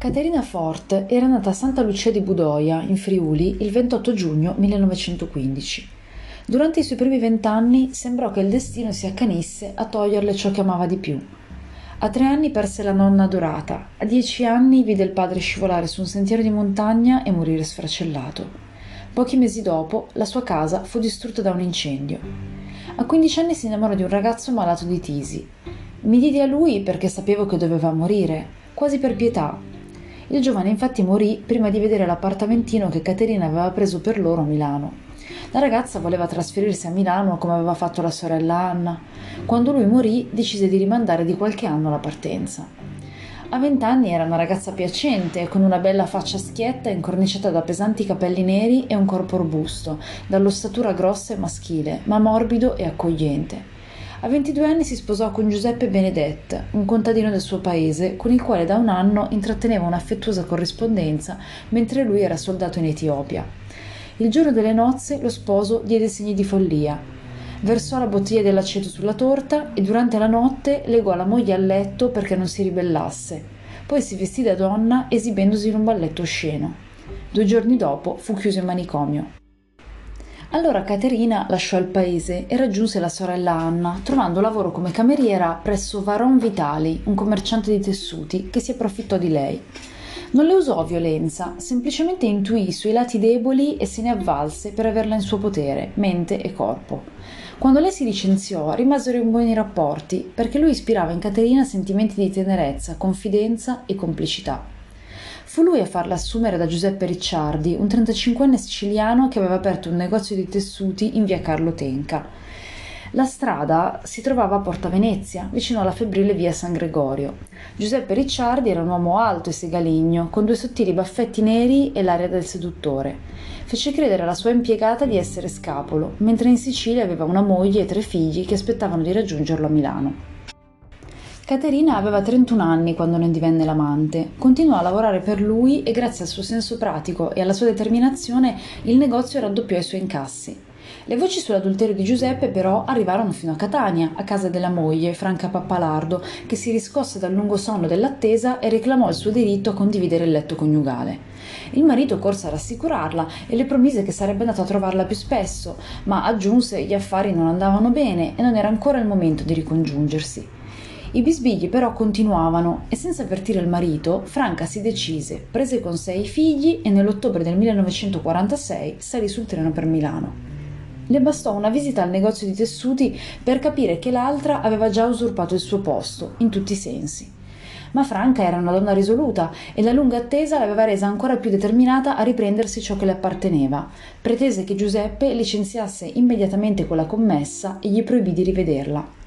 Caterina Fort era nata a Santa Lucia di Budoia, in Friuli, il 28 giugno 1915. Durante i suoi primi vent'anni sembrò che il destino si accanisse a toglierle ciò che amava di più. A tre anni perse la nonna adorata, a dieci anni vide il padre scivolare su un sentiero di montagna e morire sfracellato. Pochi mesi dopo la sua casa fu distrutta da un incendio. A quindici anni si innamorò di un ragazzo malato di tisi. Mi diedi a lui perché sapevo che doveva morire, quasi per pietà, il giovane infatti morì prima di vedere l'appartamentino che Caterina aveva preso per loro a Milano. La ragazza voleva trasferirsi a Milano come aveva fatto la sorella Anna. Quando lui morì decise di rimandare di qualche anno la partenza. A vent'anni era una ragazza piacente, con una bella faccia schietta incorniciata da pesanti capelli neri e un corpo robusto, dall'ossatura grossa e maschile, ma morbido e accogliente. A 22 anni si sposò con Giuseppe Benedette, un contadino del suo paese, con il quale da un anno intratteneva un'affettuosa corrispondenza mentre lui era soldato in Etiopia. Il giorno delle nozze lo sposo diede segni di follia. Versò la bottiglia dell'aceto sulla torta e durante la notte legò la moglie al letto perché non si ribellasse. Poi si vestì da donna esibendosi in un balletto osceno. Due giorni dopo fu chiuso in manicomio. Allora Caterina lasciò il paese e raggiunse la sorella Anna, trovando lavoro come cameriera presso Varon Vitali, un commerciante di tessuti, che si approfittò di lei. Non le usò violenza, semplicemente intuì i suoi lati deboli e se ne avvalse per averla in suo potere, mente e corpo. Quando lei si licenziò, rimasero in buoni rapporti, perché lui ispirava in Caterina sentimenti di tenerezza, confidenza e complicità. Fu lui a farla assumere da Giuseppe Ricciardi, un 35enne siciliano che aveva aperto un negozio di tessuti in via Carlo Tenca. La strada si trovava a Porta Venezia, vicino alla febbrile via San Gregorio. Giuseppe Ricciardi era un uomo alto e segaligno, con due sottili baffetti neri e l'aria del seduttore. Fece credere alla sua impiegata di essere scapolo, mentre in Sicilia aveva una moglie e tre figli che aspettavano di raggiungerlo a Milano. Caterina aveva 31 anni quando ne divenne l'amante. Continuò a lavorare per lui e grazie al suo senso pratico e alla sua determinazione il negozio raddoppiò i suoi incassi. Le voci sull'adulterio di Giuseppe però arrivarono fino a Catania, a casa della moglie, Franca Pappalardo, che si riscosse dal lungo sonno dell'attesa e reclamò il suo diritto a condividere il letto coniugale. Il marito corse a rassicurarla e le promise che sarebbe andato a trovarla più spesso, ma aggiunse gli affari non andavano bene e non era ancora il momento di ricongiungersi. I bisbigli però continuavano e senza avvertire il marito, Franca si decise, prese con sé i figli e nell'ottobre del 1946 salì sul treno per Milano. Le bastò una visita al negozio di tessuti per capire che l'altra aveva già usurpato il suo posto, in tutti i sensi. Ma Franca era una donna risoluta e la lunga attesa l'aveva resa ancora più determinata a riprendersi ciò che le apparteneva. Pretese che Giuseppe licenziasse immediatamente quella commessa e gli proibì di rivederla.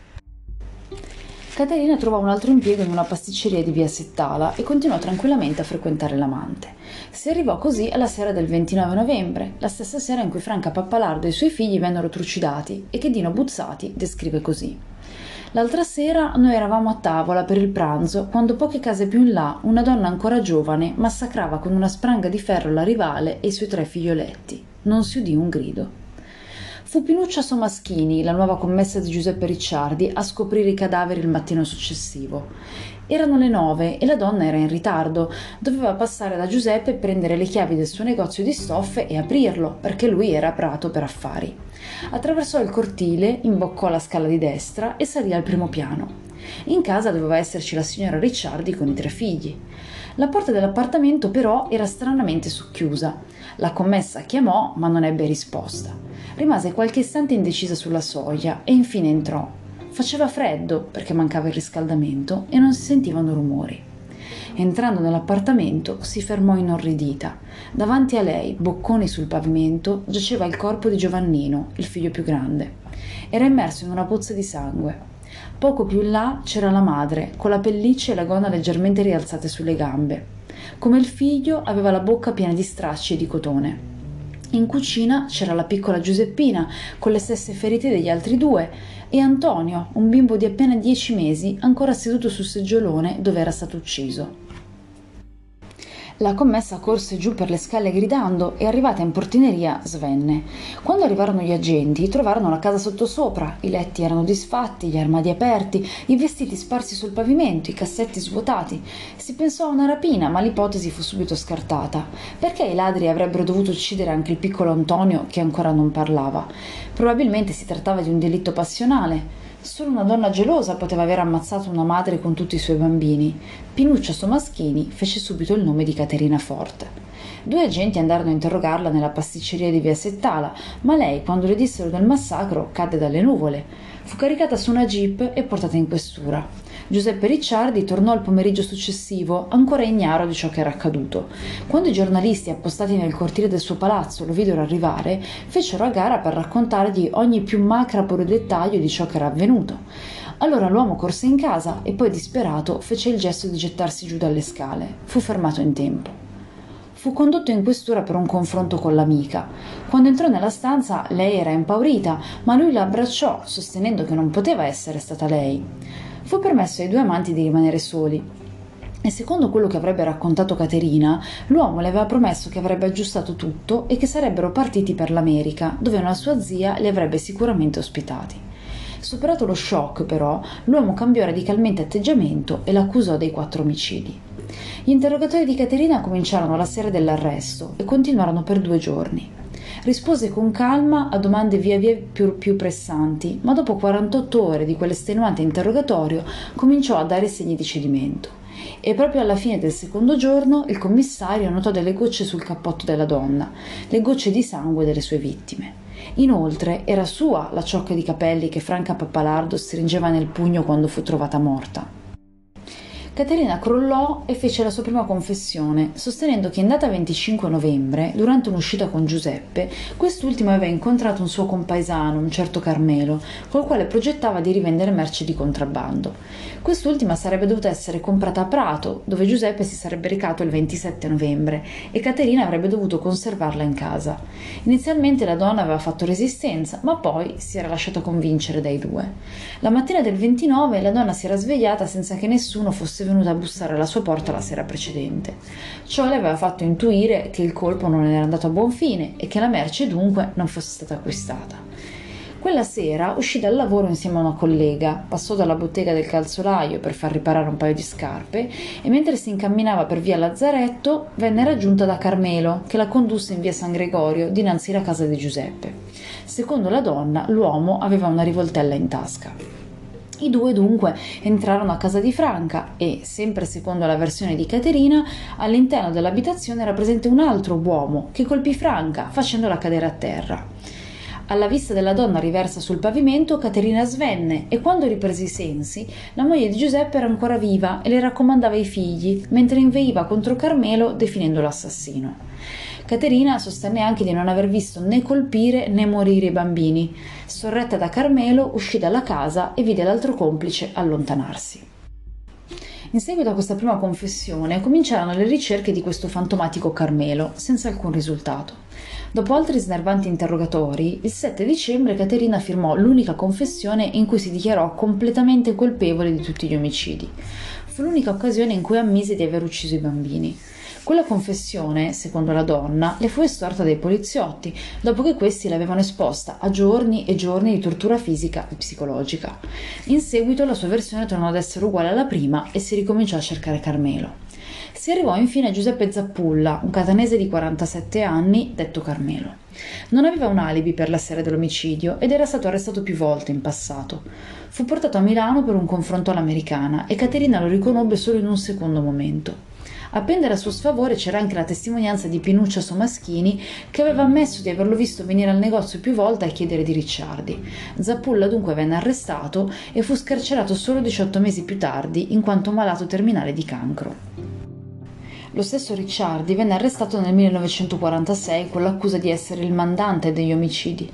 Caterina trovò un altro impiego in una pasticceria di via Settala e continuò tranquillamente a frequentare l'amante. Si arrivò così alla sera del 29 novembre, la stessa sera in cui Franca Pappalardo e i suoi figli vennero trucidati e che Dino Buzzati descrive così. L'altra sera noi eravamo a tavola per il pranzo quando poche case più in là una donna ancora giovane massacrava con una spranga di ferro la rivale e i suoi tre figlioletti. Non si udì un grido. Fu Pinuccia Somaschini, la nuova commessa di Giuseppe Ricciardi, a scoprire i cadaveri il mattino successivo. Erano le nove e la donna era in ritardo. Doveva passare da Giuseppe e prendere le chiavi del suo negozio di stoffe e aprirlo, perché lui era a Prato per affari. Attraversò il cortile, imboccò la scala di destra e salì al primo piano. In casa doveva esserci la signora Ricciardi con i tre figli. La porta dell'appartamento però era stranamente socchiusa. La commessa chiamò, ma non ebbe risposta. Rimase qualche istante indecisa sulla soglia e infine entrò. Faceva freddo perché mancava il riscaldamento e non si sentivano rumori. Entrando nell'appartamento si fermò inorridita. Davanti a lei, bocconi sul pavimento, giaceva il corpo di Giovannino, il figlio più grande. Era immerso in una pozza di sangue. Poco più in là c'era la madre, con la pelliccia e la gonna leggermente rialzate sulle gambe. Come il figlio aveva la bocca piena di stracci e di cotone. In cucina c'era la piccola Giuseppina con le stesse ferite degli altri due e Antonio, un bimbo di appena dieci mesi, ancora seduto sul seggiolone dove era stato ucciso. La commessa corse giù per le scale gridando e arrivata in portineria svenne. Quando arrivarono gli agenti trovarono la casa sottosopra, i letti erano disfatti, gli armadi aperti, i vestiti sparsi sul pavimento, i cassetti svuotati. Si pensò a una rapina, ma l'ipotesi fu subito scartata. Perché i ladri avrebbero dovuto uccidere anche il piccolo Antonio che ancora non parlava? Probabilmente si trattava di un delitto passionale. Solo una donna gelosa poteva aver ammazzato una madre con tutti i suoi bambini. Pinuccia Somaschini fece subito il nome di Caterina Forte. Due agenti andarono a interrogarla nella pasticceria di via Settala, ma lei, quando le dissero del massacro, cadde dalle nuvole. Fu caricata su una jeep e portata in questura. Giuseppe Ricciardi tornò al pomeriggio successivo, ancora ignaro di ciò che era accaduto. Quando i giornalisti appostati nel cortile del suo palazzo lo videro arrivare, fecero a gara per raccontargli ogni più macraporo dettaglio di ciò che era avvenuto. Allora l'uomo corse in casa e poi disperato fece il gesto di gettarsi giù dalle scale. Fu fermato in tempo. Fu condotto in questura per un confronto con l'amica. Quando entrò nella stanza lei era impaurita, ma lui la abbracciò, sostenendo che non poteva essere stata lei fu permesso ai due amanti di rimanere soli. E secondo quello che avrebbe raccontato Caterina, l'uomo le aveva promesso che avrebbe aggiustato tutto e che sarebbero partiti per l'America, dove una sua zia li avrebbe sicuramente ospitati. Superato lo shock, però, l'uomo cambiò radicalmente atteggiamento e l'accusò dei quattro omicidi. Gli interrogatori di Caterina cominciarono la sera dell'arresto e continuarono per due giorni. Rispose con calma a domande via via più, più pressanti, ma dopo 48 ore di quell'estenuante interrogatorio cominciò a dare segni di cedimento. E proprio alla fine del secondo giorno il commissario notò delle gocce sul cappotto della donna, le gocce di sangue delle sue vittime. Inoltre era sua la ciocca di capelli che Franca Pappalardo stringeva nel pugno quando fu trovata morta. Caterina crollò e fece la sua prima confessione, sostenendo che in data 25 novembre, durante un'uscita con Giuseppe, quest'ultimo aveva incontrato un suo compaesano, un certo Carmelo, col quale progettava di rivendere merci di contrabbando. Quest'ultima sarebbe dovuta essere comprata a Prato, dove Giuseppe si sarebbe recato il 27 novembre, e Caterina avrebbe dovuto conservarla in casa. Inizialmente la donna aveva fatto resistenza, ma poi si era lasciata convincere dai due. La mattina del 29 la donna si era svegliata senza che nessuno fosse fosse venuta a bussare alla sua porta la sera precedente. Ciò le aveva fatto intuire che il colpo non era andato a buon fine e che la merce dunque non fosse stata acquistata. Quella sera uscì dal lavoro insieme a una collega, passò dalla bottega del calzolaio per far riparare un paio di scarpe e mentre si incamminava per via Lazzaretto venne raggiunta da Carmelo, che la condusse in via San Gregorio dinanzi alla casa di Giuseppe. Secondo la donna, l'uomo aveva una rivoltella in tasca. I due dunque entrarono a casa di Franca e, sempre secondo la versione di Caterina, all'interno dell'abitazione era presente un altro uomo che colpì Franca facendola cadere a terra. Alla vista della donna riversa sul pavimento, Caterina svenne e quando riprese i sensi, la moglie di Giuseppe era ancora viva e le raccomandava i figli, mentre inveiva contro Carmelo definendolo assassino. Caterina sostenne anche di non aver visto né colpire né morire i bambini. Sorretta da Carmelo, uscì dalla casa e vide l'altro complice allontanarsi. In seguito a questa prima confessione cominciarono le ricerche di questo fantomatico Carmelo, senza alcun risultato. Dopo altri snervanti interrogatori, il 7 dicembre Caterina firmò l'unica confessione in cui si dichiarò completamente colpevole di tutti gli omicidi. Fu l'unica occasione in cui ammise di aver ucciso i bambini. Quella confessione, secondo la donna, le fu estorta dai poliziotti, dopo che questi l'avevano esposta a giorni e giorni di tortura fisica e psicologica. In seguito la sua versione tornò ad essere uguale alla prima e si ricominciò a cercare Carmelo. Si arrivò infine a Giuseppe Zappulla, un catanese di 47 anni, detto Carmelo. Non aveva un alibi per la sera dell'omicidio ed era stato arrestato più volte in passato. Fu portato a Milano per un confronto all'americana e Caterina lo riconobbe solo in un secondo momento. A pendere a suo sfavore c'era anche la testimonianza di Pinuccia Somaschini che aveva ammesso di averlo visto venire al negozio più volte a chiedere di Ricciardi. Zappulla dunque venne arrestato e fu scarcerato solo 18 mesi più tardi in quanto malato terminale di cancro. Lo stesso Ricciardi venne arrestato nel 1946 con l'accusa di essere il mandante degli omicidi.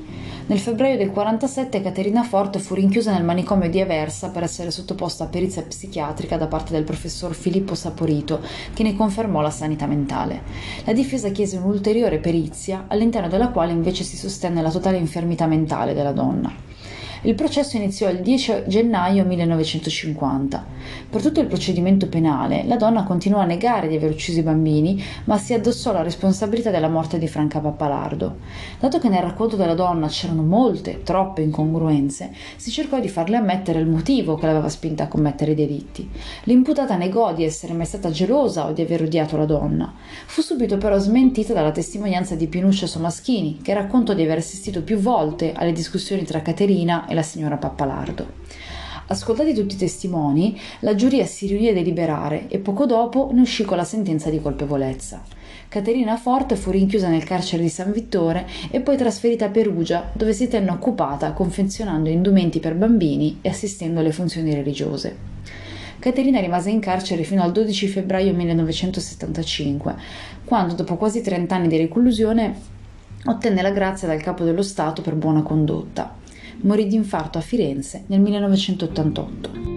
Nel febbraio del 47 Caterina Forte fu rinchiusa nel manicomio di Aversa per essere sottoposta a perizia psichiatrica da parte del professor Filippo Saporito, che ne confermò la sanità mentale. La difesa chiese un'ulteriore perizia, all'interno della quale invece si sostenne la totale infermità mentale della donna. Il processo iniziò il 10 gennaio 1950. Per tutto il procedimento penale, la donna continuò a negare di aver ucciso i bambini, ma si addossò la responsabilità della morte di Franca Pappalardo. Dato che nel racconto della donna c'erano molte, troppe incongruenze, si cercò di farle ammettere il motivo che l'aveva spinta a commettere i delitti. L'imputata negò di essere mai stata gelosa o di aver odiato la donna. Fu subito però smentita dalla testimonianza di Pinuccia Somaschini, che raccontò di aver assistito più volte alle discussioni tra Caterina e la signora Pappalardo. Ascoltati tutti i testimoni, la giuria si riunì a deliberare e poco dopo ne uscì con la sentenza di colpevolezza. Caterina Forte fu rinchiusa nel carcere di San Vittore e poi trasferita a Perugia, dove si tenne occupata confezionando indumenti per bambini e assistendo alle funzioni religiose. Caterina rimase in carcere fino al 12 febbraio 1975, quando, dopo quasi 30 anni di reclusione, ottenne la grazia dal capo dello Stato per buona condotta morì di infarto a Firenze nel 1988.